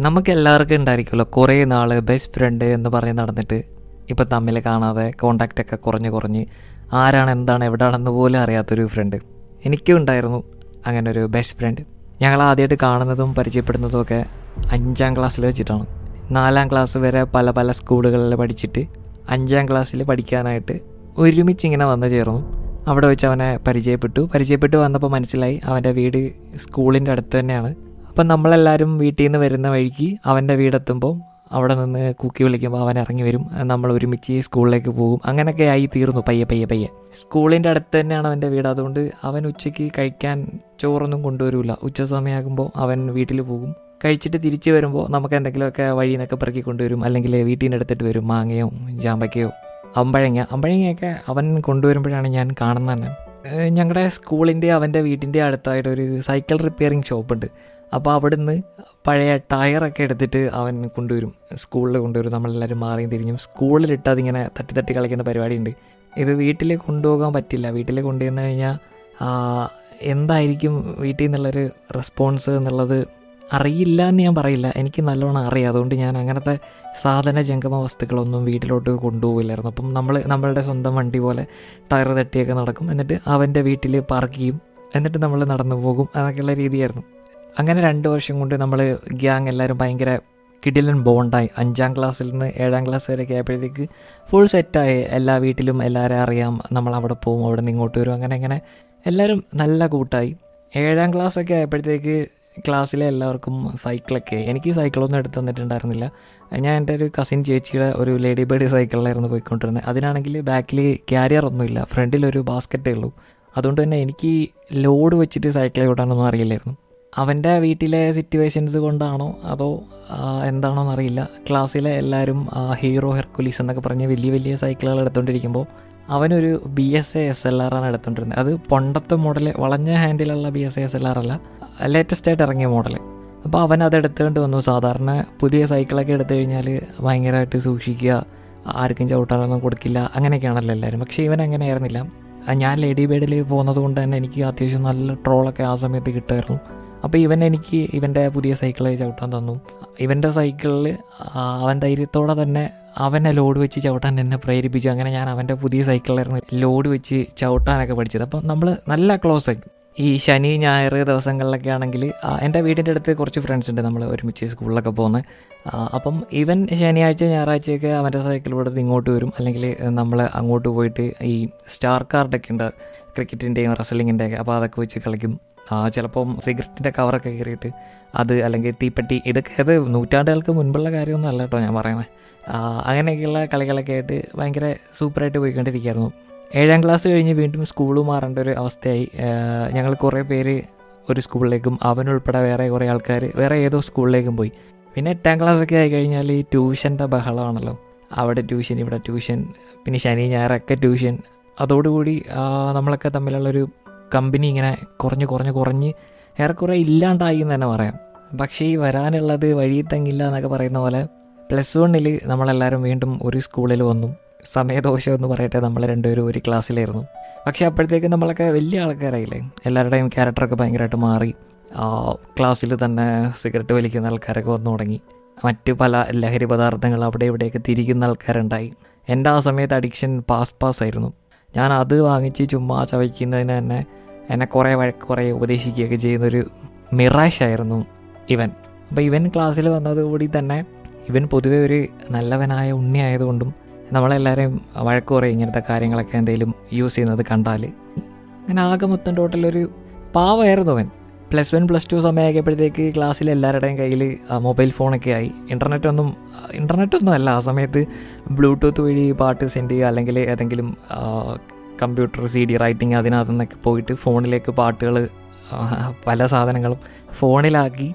നമുക്ക് എല്ലാവർക്കും ഉണ്ടായിരിക്കുമല്ലോ കുറേ നാൾ ബെസ്റ്റ് ഫ്രണ്ട് എന്ന് പറഞ്ഞ് നടന്നിട്ട് ഇപ്പം തമ്മിൽ കാണാതെ കോണ്ടാക്റ്റ് ഒക്കെ കുറഞ്ഞ് കുറഞ്ഞ് ആരാണ് എന്താണ് എവിടെയാണെന്ന് പോലും അറിയാത്തൊരു ഫ്രണ്ട് എനിക്കും ഉണ്ടായിരുന്നു അങ്ങനെ ഒരു ബെസ്റ്റ് ഫ്രണ്ട് ഞങ്ങൾ ആദ്യമായിട്ട് കാണുന്നതും പരിചയപ്പെടുന്നതും ഒക്കെ അഞ്ചാം ക്ലാസ്സിൽ വെച്ചിട്ടാണ്. നാലാം ക്ലാസ് വരെ പല പല സ്കൂളുകളിൽ പഠിച്ചിട്ട് അഞ്ചാം ക്ലാസ്സിൽ പഠിക്കാനായിട്ട് ഒരുമിച്ച് ഇങ്ങനെ വന്നു ചേർന്നു. അവിടെ വെച്ച് അവനെ പരിചയപ്പെട്ടു. പരിചയപ്പെട്ടു വന്നപ്പോൾ മനസ്സിലായി അവന്റെ വീട് സ്കൂളിന്റെ അടുത്ത് തന്നെയാണ്. അപ്പം നമ്മളെല്ലാവരും വീട്ടിൽ നിന്ന് വരുന്ന വഴിക്ക് അവന്റെ വീടെത്തുമ്പോൾ അവിടെ നിന്ന് കൂക്കി വിളിക്കുമ്പോൾ അവൻ ഇറങ്ങി വരും. നമ്മൾ ഒരുമിച്ച് സ്കൂളിലേക്ക് പോകും. അങ്ങനെയൊക്കെ ആയി തീർന്നു പയ്യെ പയ്യെ പയ്യെ. സ്കൂളിന്റെ അടുത്ത് തന്നെയാണ് അവന്റെ വീട്. അതുകൊണ്ട് അവൻ ഉച്ചയ്ക്ക് കഴിക്കാൻ ചോറൊന്നും കൊണ്ടുവരില്ല ഉച്ച സമയമാകുമ്പോൾ അവൻ വീട്ടിൽ പോകും. കഴിച്ചിട്ട് തിരിച്ചു വരുമ്പോൾ നമുക്ക് എന്തെങ്കിലുമൊക്കെ വഴിയിൽ നിന്നൊക്കെ പിറക്കി കൊണ്ടുവരും. അല്ലെങ്കിൽ വീട്ടിൽ നിന്ന് എടുത്തിട്ട് വരും. മാങ്ങയോ ജാമ്പയ്ക്കയോ അമ്പഴങ്ങ. അമ്പഴങ്ങയൊക്കെ അവൻ കൊണ്ടുവരുമ്പോഴാണ് ഞാൻ കാണുന്നത് തന്നെ. ഞങ്ങളുടെ സ്കൂളിന്റെ അവന്റെ വീട്ടിന്റെ അടുത്തായിട്ട് ഒരു സൈക്കിൾ റിപ്പയറിങ് ഷോപ്പുണ്ട്. അപ്പോൾ അവിടുന്ന് പഴയ ടയറൊക്കെ എടുത്തിട്ട് അവൻ കൊണ്ടുവരും. സ്കൂളിൽ കൊണ്ടുവരും. നമ്മളെല്ലാവരും മാറിയും തിരിഞ്ഞും. സ്കൂളിലിട്ട് അതിങ്ങനെ തട്ടി തട്ടി കളിക്കുന്ന പരിപാടിയുണ്ട്. ഇത് വീട്ടിൽ കൊണ്ടുപോകാൻ പറ്റില്ല. വീട്ടിൽ കൊണ്ടുവന്നു കഴിഞ്ഞാൽ എന്തായിരിക്കും വീട്ടിൽ നിന്നുള്ളൊരു റെസ്പോൺസ് എന്നുള്ളത് അറിയില്ല എന്ന് ഞാൻ പറയില്ല. എനിക്ക് നല്ലോണം അറിയാം. അതുകൊണ്ട് ഞാൻ അങ്ങനത്തെ സാധന ജംഗമ വസ്തുക്കളൊന്നും വീട്ടിലോട്ട് കൊണ്ടുപോകില്ലായിരുന്നു അപ്പം നമ്മൾ നമ്മളുടെ സ്വന്തം വണ്ടി പോലെ ടയർ തട്ടിയൊക്കെ നടക്കും. എന്നിട്ട് അവന്റെ വീട്ടിൽ പാർക്ക് ചെയ്യും. എന്നിട്ട് നമ്മൾ നടന്നു പോകും. അതൊക്കെയുള്ള രീതിയായിരുന്നു. അങ്ങനെ രണ്ട് വർഷം കൊണ്ട് നമ്മൾ ഗ്യാങ് എല്ലാവരും ഭയങ്കര കിടിലൻ ബോണ്ടായി. അഞ്ചാം ക്ലാസ്സിൽ നിന്ന് ഏഴാം ക്ലാസ് വരെയൊക്കെ ആയപ്പോഴത്തേക്ക് ഫുൾ സെറ്റായി എല്ലാ വീട്ടിലും എല്ലാവരും അറിയാം. നമ്മൾ അവിടെ പോകും അവിടെ നിന്ന് ഇങ്ങോട്ട് വരും. അങ്ങനെ അങ്ങനെ എല്ലാവരും നല്ല കൂട്ടായി. ഏഴാം ക്ലാസ്സൊക്കെ ആയപ്പോഴത്തേക്ക് ക്ലാസ്സിലെ എല്ലാവർക്കും സൈക്കിളൊക്കെ എനിക്ക് സൈക്കിളൊന്നും എടുത്ത് തന്നിട്ടുണ്ടായിരുന്നില്ല. ഞാൻ എന്റെ ഒരു കസിൻ ചേച്ചിയുടെ ഒരു ലേഡി ബേർഡ് സൈക്കിളിലായിരുന്നു പോയിക്കൊണ്ടിരുന്നത്. അതിനാണെങ്കിൽ ബാക്കിൽ ക്യാരിയർ ഒന്നുമില്ല. ഫ്രണ്ടിലൊരു ബാസ്ക്കറ്റേ ഉള്ളൂ. അതുകൊണ്ട് തന്നെ എനിക്ക് ലോഡ് വെച്ചിട്ട് സൈക്കിൾ ഓടാനൊന്നും അറിയില്ലായിരുന്നു. അവന്റെ വീട്ടിലെ സിറ്റുവേഷൻസ് കൊണ്ടാണോ? അതോ എന്താണോന്ന് അറിയില്ല. ക്ലാസ്സിലെ എല്ലാവരും ഹീറോ ഹെർക്കുലീസ് എന്നൊക്കെ പറഞ്ഞ് വലിയ വലിയ സൈക്കിളുകൾ എടുത്തുകൊണ്ടിരിക്കുമ്പോൾ അവനൊരു B S A S L R ആണ് എടുത്തുകൊണ്ടിരുന്നത് അത് പണ്ടത്തെ മോഡൽ വളഞ്ഞ ഹാൻഡിലുള്ള B S A S L R അല്ല ലേറ്റസ്റ്റ് ആയിട്ട് ഇറങ്ങിയ മോഡൽ അപ്പോൾ അവൻ അത് എടുത്തുകൊണ്ട് വന്നു. സാധാരണ പുതിയ സൈക്കിളൊക്കെ എടുത്തു കഴിഞ്ഞാൽ ഭയങ്കരമായിട്ട് സൂക്ഷിക്കുക ആർക്കും ചവിട്ടാനൊന്നും കൊടുക്കില്ല അങ്ങനെയൊക്കെയാണല്ലോ എല്ലാവരും. പക്ഷേ ഇവൻ അങ്ങനെ ആയിരുന്നില്ല. ഞാൻ ലേഡി ബേഡിൽ പോകുന്നത് കൊണ്ട് തന്നെ എനിക്ക് അത്യാവശ്യം നല്ല ട്രോളൊക്കെ ആ സമയത്ത് കിട്ടുമായിരുന്നു. അപ്പോൾ ഇവൻ എനിക്ക് ഇവന്റെ പുതിയ സൈക്കിൾ ചവിട്ടാൻ തന്നു. ഇവന്റെ സൈക്കിളിൽ അവൻ ധൈര്യത്തോടെ തന്നെ അവനെ ലോഡ് വെച്ച് ചവിട്ടാൻ എന്നെ പ്രേരിപ്പിച്ചു. അങ്ങനെ ഞാൻ അവന്റെ പുതിയ സൈക്കിളിലായിരുന്നു ലോഡ് വെച്ച് ചവിട്ടാനൊക്കെ പഠിച്ചത്. അപ്പം നമ്മൾ നല്ല ക്ലോസ് ആയി. ഈ ശനി ഞായർ ദിവസങ്ങളിലൊക്കെ ആണെങ്കിൽ എന്റെ വീടിന്റെ അടുത്ത് കുറച്ച് ഫ്രണ്ട്സ് ഉണ്ട്. നമ്മൾ ഒരുമിച്ച് സ്കൂളിലൊക്കെ പോകുന്നത് അപ്പം ഇവൻ ശനിയാഴ്ച ഞായറാഴ്ചയൊക്കെ അവന്റെ സൈക്കിൾ ഇവിടെ ഇങ്ങോട്ട് വരും. അല്ലെങ്കിൽ നമ്മൾ അങ്ങോട്ട് പോയിട്ട് ഈ സ്റ്റാർ കാർഡൊക്കെ ഉണ്ട്. ക്രിക്കറ്റിന്റെയും റസലിങ്ങിന്റെയൊക്കെ അപ്പോൾ അതൊക്കെ വെച്ച് കളിക്കും. ചിലപ്പം സിഗരറ്റിന്റെ കവറൊക്കെ കയറിയിട്ട് അത് അല്ലെങ്കിൽ തീപ്പെട്ടി ഇതൊക്കെ അത് നൂറ്റാണ്ടുകൾക്ക് മുൻപുള്ള കാര്യമൊന്നും അല്ല കേട്ടോ ഞാൻ പറയുന്നത് അങ്ങനെയൊക്കെയുള്ള കളികളൊക്കെ ആയിട്ട് ഭയങ്കര സൂപ്പറായിട്ട് പോയിക്കൊണ്ടിരിക്കുകയായിരുന്നു. ഏഴാം ക്ലാസ് കഴിഞ്ഞ് വീണ്ടും സ്കൂൾ മാറേണ്ട ഒരു അവസ്ഥയായി. ഞങ്ങൾ കുറേ പേര് ഒരു സ്കൂളിലേക്കും അവനുൾപ്പെടെ വേറെ കുറേ ആൾക്കാർ വേറെ ഏതോ സ്കൂളിലേക്കും പോയി. പിന്നെ എട്ടാം ക്ലാസ്സൊക്കെ ആയി കഴിഞ്ഞാൽ ഈ ട്യൂഷന്റെ ബഹളമാണല്ലോ. അവിടെ ട്യൂഷൻ ഇവിടെ ട്യൂഷൻ പിന്നെ ശനി ഞായറൊക്കെ ട്യൂഷൻ. അതോടുകൂടി നമ്മളൊക്കെ തമ്മിലുള്ളൊരു കമ്പനി ഇങ്ങനെ കുറഞ്ഞ് കുറഞ്ഞ് കുറഞ്ഞ് ഏറെക്കുറെ ഇല്ലാണ്ടായി എന്ന് തന്നെ പറയാം. പക്ഷേ ഈ വരാനുള്ളത് വഴി തങ്ങില്ല എന്നൊക്കെ പറയുന്ന പോലെ പ്ലസ് വണ്ണിൽ നമ്മളെല്ലാവരും വീണ്ടും ഒരു സ്കൂളിൽ വന്നു. സമയദോഷം എന്ന് പറയട്ടെ നമ്മൾ രണ്ടുപേരും ഒരു ക്ലാസ്സിലായിരുന്നു. പക്ഷേ അപ്പോഴത്തേക്കും നമ്മളൊക്കെ വലിയ ആൾക്കാരായില്ലേ? എല്ലാവരുടെയും ക്യാരക്ടറൊക്കെ ഭയങ്കരമായിട്ട് മാറി. ക്ലാസ്സിൽ തന്നെ സിഗരറ്റ് വലിക്കുന്ന ആൾക്കാരൊക്കെ വന്നു തുടങ്ങി. മറ്റ് പല ലഹരി പദാർത്ഥങ്ങൾ അവിടെ ഇവിടെയൊക്കെ തിരിക്കുന്ന ആൾക്കാരുണ്ടായി. എന്റെ ആ സമയത്ത് അഡിക്ഷൻ പാസ് പാസ് ആയിരുന്നു. ഞാൻ അത് വാങ്ങിച്ച് ചുമ്മാ ചവയ്ക്കുന്നതിന് തന്നെ എന്നെ കുറേ വഴക്ക് കുറേ ഉപദേശിക്കുകയൊക്കെ ചെയ്യുന്നൊരു മിറാഷായിരുന്നു ഇവൻ. അപ്പോൾ ഇവൻ ക്ലാസ്സിൽ വന്നതുകൂടി തന്നെ ഇവൻ പൊതുവെ ഒരു നല്ലവനായ ഉണ്ണി ആയതുകൊണ്ടും നമ്മളെല്ലാവരെയും വഴക്ക് കുറേ ഇങ്ങനത്തെ കാര്യങ്ങളൊക്കെ എന്തെങ്കിലും യൂസ് ചെയ്യുന്നത് കണ്ടാൽ അങ്ങനെ ആകെ മൊത്തം ടോട്ടലൊരു പാവമായിരുന്നു അവൻ. പ്ലസ് വൺ പ്ലസ് ടു സമയമാക്കിയപ്പോഴത്തേക്ക് ക്ലാസ്സിൽ എല്ലാവരുടെയും കയ്യിൽ മൊബൈൽ ഫോണൊക്കെ ആയി. ഇന്റർനെറ്റൊന്നും ഇന്റർനെറ്റൊന്നും അല്ല. ആ സമയത്ത് ബ്ലൂടൂത്ത് വഴി പാട്ട് സെൻഡ് ചെയ്യുക അല്ലെങ്കിൽ ഏതെങ്കിലും കമ്പ്യൂട്ടർ സി ഡി റൈറ്റിംഗ് അതിനകത്തു നിന്നൊക്കെ പോയിട്ട് ഫോണിലേക്ക് പാട്ടുകൾ പല സാധനങ്ങളും ഫോണിലാക്കി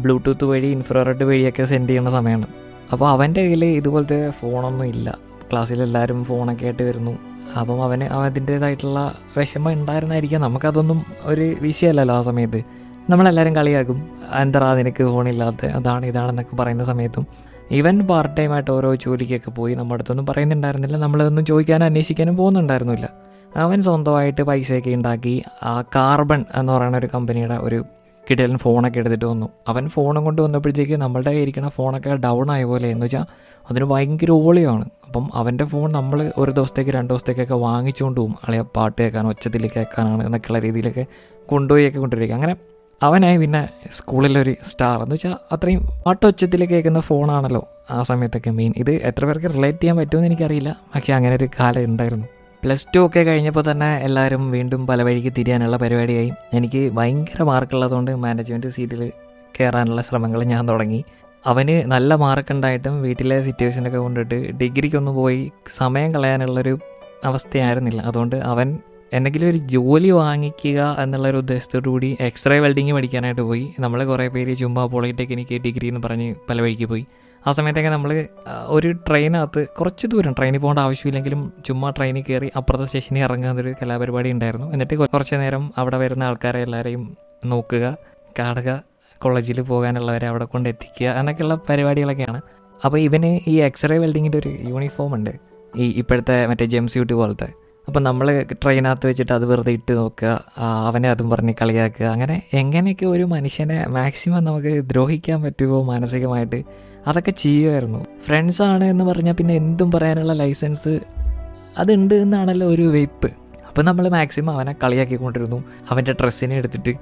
ബ്ലൂടൂത്ത് വഴി ഇൻഫ്രാറെഡ് വഴിയൊക്കെ സെൻഡ് ചെയ്യുന്ന സമയമാണ്. അപ്പോൾ അവന്റെ കയ്യിൽ ഇതുപോലത്തെ ഫോണൊന്നും ഇല്ല. ക്ലാസ്സിലെല്ലാവരും ഫോണൊക്കെ ആയിട്ട് വരുന്നു. അപ്പം അവന് അതിന്റേതായിട്ടുള്ള വിഷമം ഉണ്ടായിരുന്നായിരിക്കാം. നമുക്കതൊന്നും ഒരു വിഷയമല്ലല്ലോ ആ സമയത്ത്. നമ്മളെല്ലാവരും കളിയാക്കും. എന്താ നിനക്ക് ഫോണില്ലാത്ത? അതാണ് ഇതാണെന്നൊക്കെ പറയുന്ന സമയത്തും ഇവൻ പാർട്ട് ടൈം ആയിട്ട് ഓരോ ജോലിക്കൊക്കെ പോയി നമ്മുടെ അടുത്തൊന്നും പറയുന്നുണ്ടായിരുന്നില്ല. നമ്മളൊന്നും ചോദിക്കാനും അന്വേഷിക്കാനും പോകുന്നുണ്ടായിരുന്നില്ല. അവൻ സ്വന്തമായിട്ട് പൈസയൊക്കെ ഉണ്ടാക്കി ആ കാർബൺ എന്ന് പറയുന്ന ഒരു കമ്പനിയുടെ ഒരു കിടലൻ ഫോണൊക്കെ എടുത്തിട്ട് വന്നു. അവൻ ഫോണും കൊണ്ട് വന്നപ്പോഴത്തേക്ക് നമ്മളുടെ ഇരിക്കുന്ന ഫോണൊക്കെ ഡൗൺ ആയ പോലെ. എന്ന് വെച്ചാൽ അതിന് ഭയങ്കര ഓളിയാണ്. അപ്പം അവന്റെ ഫോൺ നമ്മൾ ഒരു ദിവസത്തേക്ക് രണ്ട് ദിവസത്തേക്കൊക്കെ വാങ്ങിച്ചുകൊണ്ട് പോകും അളയ പാട്ട് കേൾക്കാൻ ഒച്ചത്തിൽ കേൾക്കാനാണ് എന്നൊക്കെയുള്ള രീതിയിലൊക്കെ കൊണ്ടുപോയൊക്കെ അങ്ങനെ അവനായി പിന്നെ സ്കൂളിലൊരു സ്റ്റാർ എന്ന് വെച്ചാൽ അത്രയും പാട്ടൊച്ചത്തിൽ കേൾക്കുന്ന ഫോണാണല്ലോ ആ സമയത്തൊക്കെ മെയിൻ ഇത് എത്ര പേർക്ക് റിലേറ്റ് ചെയ്യാൻ പറ്റുമെന്ന് എനിക്കറിയില്ല. പക്ഷേ അങ്ങനെ ഒരു കാലം ഉണ്ടായിരുന്നു. പ്ലസ് ടു ഒക്കെ കഴിഞ്ഞപ്പോൾ തന്നെ എല്ലാവരും വീണ്ടും പല വഴിക്ക് തിരിയാനുള്ള പരിപാടിയായി. എനിക്ക് ഭയങ്കര മാർക്കുള്ളതുകൊണ്ട് മാനേജ്മെന്റ് സീറ്റിൽ കയറാനുള്ള ശ്രമങ്ങൾ ഞാൻ തുടങ്ങി. അവന് നല്ല മാർക്കുണ്ടായിട്ടും വീട്ടിലെ സിറ്റുവേഷനൊക്കെ കൊണ്ടിട്ട് ഡിഗ്രിക്കൊന്നും പോയി സമയം കളയാനുള്ളൊരു അവസ്ഥയായിരുന്നില്ല. അതുകൊണ്ട് അവൻ എന്തെങ്കിലും ഒരു ജോലി വാങ്ങിക്കുക എന്നുള്ള ഒരു ഉദ്ദേശത്തോടു കൂടി എക്സ്റേ വെൽഡിങ് പഠിക്കാനായിട്ട് പോയി. നമ്മൾ കുറേ പേര് ചുമ്മാ പോളിടെക്നിക്ക് ഡിഗ്രി എന്ന് പറഞ്ഞ് പല വഴിക്ക് പോയി. ആ സമയത്തൊക്കെ നമ്മൾ ഒരു ട്രെയിനകത്ത് കുറച്ച് ദൂരം ട്രെയിനിൽ പോകേണ്ട ആവശ്യമില്ലെങ്കിലും ചുമ്മാ ട്രെയിനിൽ കയറി അപ്പുറത്തെ സ്റ്റേഷനിൽ ഇറങ്ങാന്നൊരു കലാപരിപാടി ഉണ്ടായിരുന്നു. എന്നിട്ട് കുറച്ച് നേരം അവിടെ വരുന്ന ആൾക്കാരെ എല്ലാവരെയും നോക്കുക കാണുക കോളേജിൽ പോകാനുള്ളവരെ അവിടെ കൊണ്ട് എത്തിക്കുക എന്നൊക്കെയുള്ള പരിപാടികളൊക്കെയാണ്. അപ്പോൾ ഇവന് ഈ എക്സ്റേ വെൽഡിങ്ങിന്റെ ഒരു യൂണിഫോം ഉണ്ട്. ഈ ഇപ്പോഴത്തെ മറ്റേ ജെംസ്യൂട്ട് പോലത്തെ. അപ്പം നമ്മൾ ട്രെയിനകത്ത് വെച്ചിട്ട് അത് വെറുതെ ഇട്ട് നോക്കുക അവനെ അതും പറഞ്ഞ് കളിയാക്കുക അങ്ങനെ എങ്ങനെയൊക്കെ ഒരു മനുഷ്യനെ മാക്സിമം നമുക്ക് ദ്രോഹിക്കാൻ പറ്റുമോ മാനസികമായിട്ട്? അതൊക്കെ ചെയ്യുമായിരുന്നു. ഫ്രണ്ട്സാണ് എന്ന് പറഞ്ഞാൽ പിന്നെ എന്തും പറയാനുള്ള ലൈസൻസ് അതുണ്ട് എന്നാണല്ലോ ഒരു വെയ്പ്പ്. അപ്പം നമ്മൾ മാക്സിമം അവനെ കളിയാക്കിക്കൊണ്ടിരുന്നു. അവന്റെ ഡ്രസ്സിനെ എടുത്തിട്ട്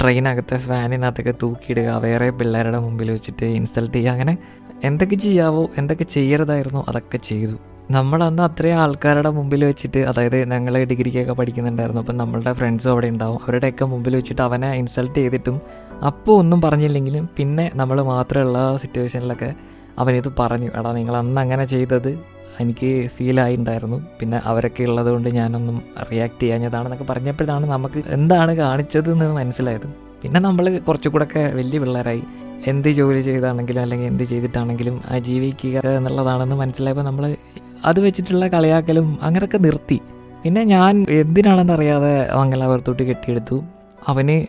ട്രെയിനകത്തെ ഫാനിനകത്തൊക്കെ തൂക്കിയിടുക വേറെ പിള്ളേരുടെ മുമ്പിൽ വെച്ചിട്ട് ഇൻസൾട്ട് ചെയ്യുക അങ്ങനെ എന്തൊക്കെ ചെയ്യാവോ എന്തൊക്കെ ചെയ്യരുതായിരുന്നോ അതൊക്കെ ചെയ്തു. നമ്മളന്ന് അത്രയും ആൾക്കാരുടെ മുമ്പിൽ വെച്ചിട്ട് അതായത് ഞങ്ങൾ ഡിഗ്രിക്കൊക്കെ പഠിക്കുന്നുണ്ടായിരുന്നു അപ്പം നമ്മളുടെ ഫ്രണ്ട്സും അവിടെ ഉണ്ടാവും. അവരുടെയൊക്കെ മുമ്പിൽ വെച്ചിട്ട് അവനെ ഇൻസൾട്ട് ചെയ്തിട്ടും അപ്പോൾ ഒന്നും പറഞ്ഞില്ലെങ്കിലും പിന്നെ നമ്മൾ മാത്രമുള്ള സിറ്റുവേഷനിലൊക്കെ അവനിത് പറഞ്ഞു. എടാ നിങ്ങൾ അന്ന് അങ്ങനെ ചെയ്തത് എനിക്ക് ഫീലായി ഉണ്ടായിരുന്നു പിന്നെ അവരൊക്കെ ഉള്ളതുകൊണ്ട് ഞാനൊന്നും റിയാക്ട് ചെയ്യാഞ്ഞതാണെന്നൊക്കെ പറഞ്ഞപ്പോഴാണ് നമുക്ക് എന്താണ് കാണിച്ചത് എന്ന് മനസ്സിലായത്. പിന്നെ നമ്മൾ കുറച്ചുകൂടെയൊക്കെ വലിയ പിള്ളേരായി. എന്ത് ജോലി ചെയ്താണെങ്കിലും അല്ലെങ്കിൽ എന്ത് ചെയ്തിട്ടാണെങ്കിലും ആ ജീവിക്കുക എന്നുള്ളതാണെന്ന് മനസ്സിലായപ്പോൾ നമ്മൾ അത് വെച്ചിട്ടുള്ള കളിയാക്കലും അങ്ങനെയൊക്കെ നിർത്തി. പിന്നെ ഞാൻ എന്തിനാണെന്നറിയാതെ മംഗലാപുരത്തോട്ട് കെട്ടിയെടുത്തു. അവന്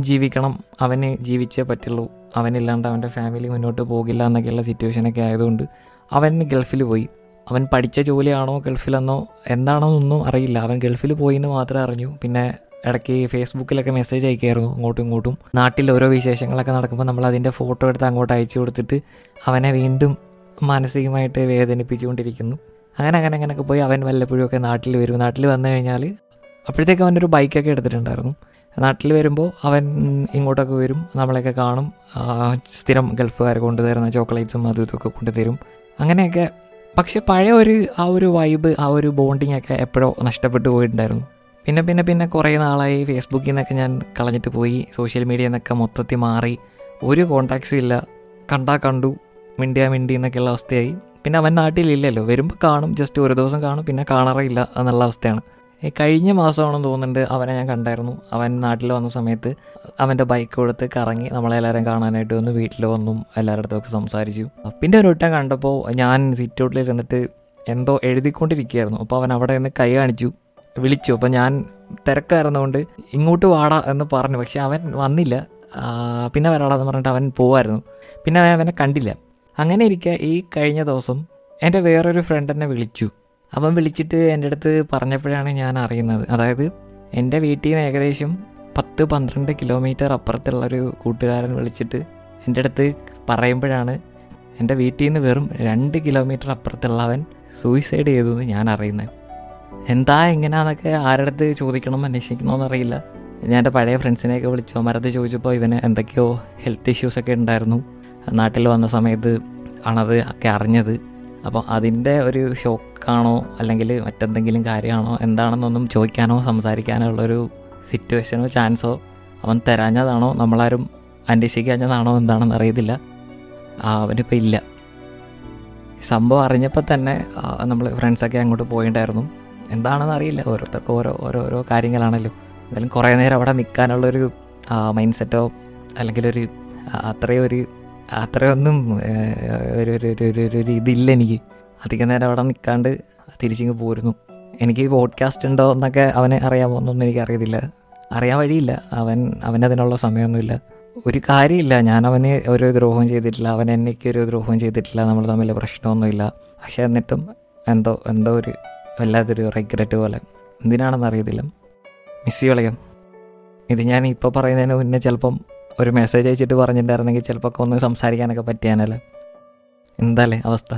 ജീവിക്കണം അവന് ജീവിച്ചേ പറ്റുള്ളൂ. അവനില്ലാണ്ട് അവന്റെ ഫാമിലി മുന്നോട്ട് പോകില്ല എന്നൊക്കെയുള്ള സിറ്റുവേഷനൊക്കെ ആയതുകൊണ്ട് അവൻ ഗൾഫിൽ പോയി. അവൻ പഠിച്ച ജോലിയാണോ ഗൾഫിലെന്നോ എന്താണോ എന്നൊന്നും അറിയില്ല. അവൻ ഗൾഫിൽ പോയി എന്ന് മാത്രമേ അറിഞ്ഞു. പിന്നെ ഇടയ്ക്ക് ഫേസ്ബുക്കിലൊക്കെ മെസ്സേജ് അയക്കായിരുന്നു അങ്ങോട്ടും ഇങ്ങോട്ടും. നാട്ടിൽ ഓരോ വിശേഷങ്ങളൊക്കെ നടക്കുമ്പോൾ നമ്മൾ അതിന്റെ ഫോട്ടോ എടുത്ത് അങ്ങോട്ട് അയച്ചു കൊടുത്തിട്ട് അവനെ വീണ്ടും മാനസികമായിട്ട് വേദനിപ്പിച്ചുകൊണ്ടിരിക്കുന്നു. അങ്ങനെ അങ്ങനെ അങ്ങനെയൊക്കെ പോയി അവൻ വല്ലപ്പോഴും ഒക്കെ നാട്ടിൽ വരും. നാട്ടിൽ വന്നു കഴിഞ്ഞാൽ അപ്പോഴത്തേക്ക് അവനൊരു ബൈക്കൊക്കെ എടുത്തിട്ടുണ്ടായിരുന്നു. നാട്ടിൽ വരുമ്പോൾ അവൻ ഇങ്ങോട്ടൊക്കെ വരും നമ്മളെയൊക്കെ കാണും. സ്ഥിരം ഗൾഫുകാർ കൊണ്ടുതരുന്ന ചോക്ലേറ്റ്സും അതും ഇതൊക്കെ കൊണ്ടുതരും. അങ്ങനെയൊക്കെ. പക്ഷെ പഴയ ഒരു ആ ഒരു വൈബ് ആ ഒരു ബോണ്ടിങ് ഒക്കെ എപ്പോഴോ നഷ്ടപ്പെട്ടു പോയിട്ടുണ്ടായിരുന്നു. പിന്നെ പിന്നെ പിന്നെ കുറേ നാളായി ഫേസ്ബുക്കിൽ നിന്നൊക്കെ ഞാൻ കളഞ്ഞിട്ട് പോയി. സോഷ്യൽ മീഡിയയിൽ നിന്നൊക്കെ മൊത്തത്തിൽ മാറി. ഒരു കോണ്ടാക്ട്സും ഇല്ല. കണ്ടാ കണ്ടു. മിണ്ടിയാ മിണ്ടി എന്നൊക്കെയുള്ള അവസ്ഥയായി. പിന്നെ അവൻ നാട്ടിലില്ലല്ലോ. വരുമ്പോൾ കാണും. ജസ്റ്റ് ഒരു ദിവസം കാണും. പിന്നെ കാണാറില്ല എന്നുള്ള അവസ്ഥയാണ്. കഴിഞ്ഞ മാസമാണെന്ന് തോന്നുന്നുണ്ട് അവനെ ഞാൻ കണ്ടായിരുന്നു. അവൻ നാട്ടിൽ വന്ന സമയത്ത് അവന്റെ ബൈക്ക് കൊടുത്ത് കറങ്ങി നമ്മളെല്ലാവരും കാണാനായിട്ട് വന്നു. വീട്ടിൽ വന്നും. എല്ലാവരുടെ അടുത്തൊക്കെ സംസാരിച്ചു. പിന്നെ ഒരു വട്ടം കണ്ടപ്പോൾ ഞാൻ സിറ്റ് ഔട്ടിൽ ഇരുന്നിട്ട് എന്തോ എഴുതിക്കൊണ്ടിരിക്കുകയായിരുന്നു. അപ്പോൾ അവൻ അവിടെ നിന്ന് കൈ കാണിച്ചു. വിളിച്ചു. അപ്പോൾ ഞാൻ തിരക്കായിരുന്നുകൊണ്ട് ഇങ്ങോട്ട് വാടാ എന്ന് പറഞ്ഞു. പക്ഷെ അവൻ വന്നില്ല. പിന്നെ വരാടാന്ന് പറഞ്ഞിട്ട് അവൻ പോവായിരുന്നു. പിന്നെ അവനെ കണ്ടില്ല. അങ്ങനെ ഇരിക്കുക ഈ കഴിഞ്ഞ ദിവസം എന്റെ വേറൊരു ഫ്രണ്ട് എന്നെ വിളിച്ചു. അവൻ വിളിച്ചിട്ട് എന്റെ അടുത്ത് പറഞ്ഞപ്പോഴാണ് ഞാൻ അറിയുന്നത്. അതായത് എന്റെ വീട്ടിൽ നിന്ന് ഏകദേശം പത്ത് പന്ത്രണ്ട് കിലോമീറ്റർ അപ്പുറത്തുള്ളൊരു കൂട്ടുകാരൻ വിളിച്ചിട്ട് എന്റെ അടുത്ത് പറയുമ്പോഴാണ് എന്റെ വീട്ടിൽ നിന്ന് വെറും രണ്ട് കിലോമീറ്റർ അപ്പുറത്തുള്ളവൻ സൂയിസൈഡ് ചെയ്തു എന്ന് ഞാൻ അറിയുന്നത്. എന്താ എങ്ങനെയാണെന്നൊക്കെ അടുത്ത് ചോദിക്കണം അന്വേഷിക്കണമെന്ന് അറിയില്ല ഞാൻ എന്റെ പഴയ ഫ്രണ്ട്സിനെയൊക്കെ വിളിച്ചു. അവരടുത്ത് ചോദിച്ചപ്പോൾ ഇവന് എന്തൊക്കെയോ ഹെൽത്ത് ഇഷ്യൂസൊക്കെ ഉണ്ടായിരുന്നു. നാട്ടിൽ വന്ന സമയത്ത് ആണത് ഒക്കെ അറിഞ്ഞത്. അപ്പോൾ അതിന്റെ ഒരു ഷോക്കാണോ അല്ലെങ്കിൽ മറ്റെന്തെങ്കിലും കാര്യമാണോ എന്താണെന്നൊന്നും ചോദിക്കാനോ സംസാരിക്കാനോ ഉള്ളൊരു സിറ്റുവേഷനോ ചാൻസോ അവൻ തരാഞ്ഞതാണോ നമ്മളാരും അന്വേഷിക്കാഞ്ഞതാണോ എന്താണെന്ന് അറിയത്തില്ല. അവനിപ്പോൾ ഇല്ല. സംഭവം അറിഞ്ഞപ്പോൾ തന്നെ നമ്മൾ ഫ്രണ്ട്സൊക്കെ അങ്ങോട്ട് പോയിണ്ടായിരുന്നു. എന്താണെന്ന് അറിയില്ല. ഓരോരുത്തർക്കും ഓരോ ഓരോ ഓരോ കാര്യങ്ങളാണല്ലോ. എന്തായാലും കുറേ നേരം അവിടെ നിൽക്കാനുള്ളൊരു മൈൻഡ് സെറ്റോ അല്ലെങ്കിൽ ഒരു അത്രയും ഒരു അത്രയൊന്നും ഒരു ഒരു ഒരു ഇതില്ല എനിക്ക്. അധികം നേരം അവിടെ നിൽക്കാണ്ട് തിരിച്ചിങ്ങ് പോരുന്നു. എനിക്ക് പോഡ്കാസ്റ്റ് ഉണ്ടോ എന്നൊക്കെ അവനെ അറിയാമോ എന്നൊന്നും എനിക്ക് അറിയത്തില്ല അറിയാൻ വഴിയില്ല. അവൻ അവനതിനുള്ള സമയമൊന്നുമില്ല. ഒരു കാര്യമില്ല. ഞാൻ അവന് ഒരു ദ്രോഹവും ചെയ്തിട്ടില്ല. അവൻ എനിക്ക് ഒരു ദ്രോഹവും ചെയ്തിട്ടില്ല. നമ്മൾ തമ്മിൽ പ്രശ്നമൊന്നുമില്ല. പക്ഷേ എന്നിട്ടും എന്തോ എന്തോ ഒരു വല്ലാത്തൊരു റെഗ്രറ്റ് പോലെ. എന്തിനാണെന്ന് അറിയത്തില്ല മിസ് കളയും ഇത് ഞാൻ ഇപ്പോൾ പറയുന്നതിന് മുന്നേ ചിലപ്പം ഒരു മെസ്സേജ് അയച്ചിട്ട് പറഞ്ഞിട്ടുണ്ടായിരുന്നെങ്കിൽ ചിലപ്പോൾ ഒക്കെ ഒന്ന് സംസാരിക്കാനൊക്കെ പറ്റിയാനല്ലേ? എന്താല്ലേ അവസ്ഥ?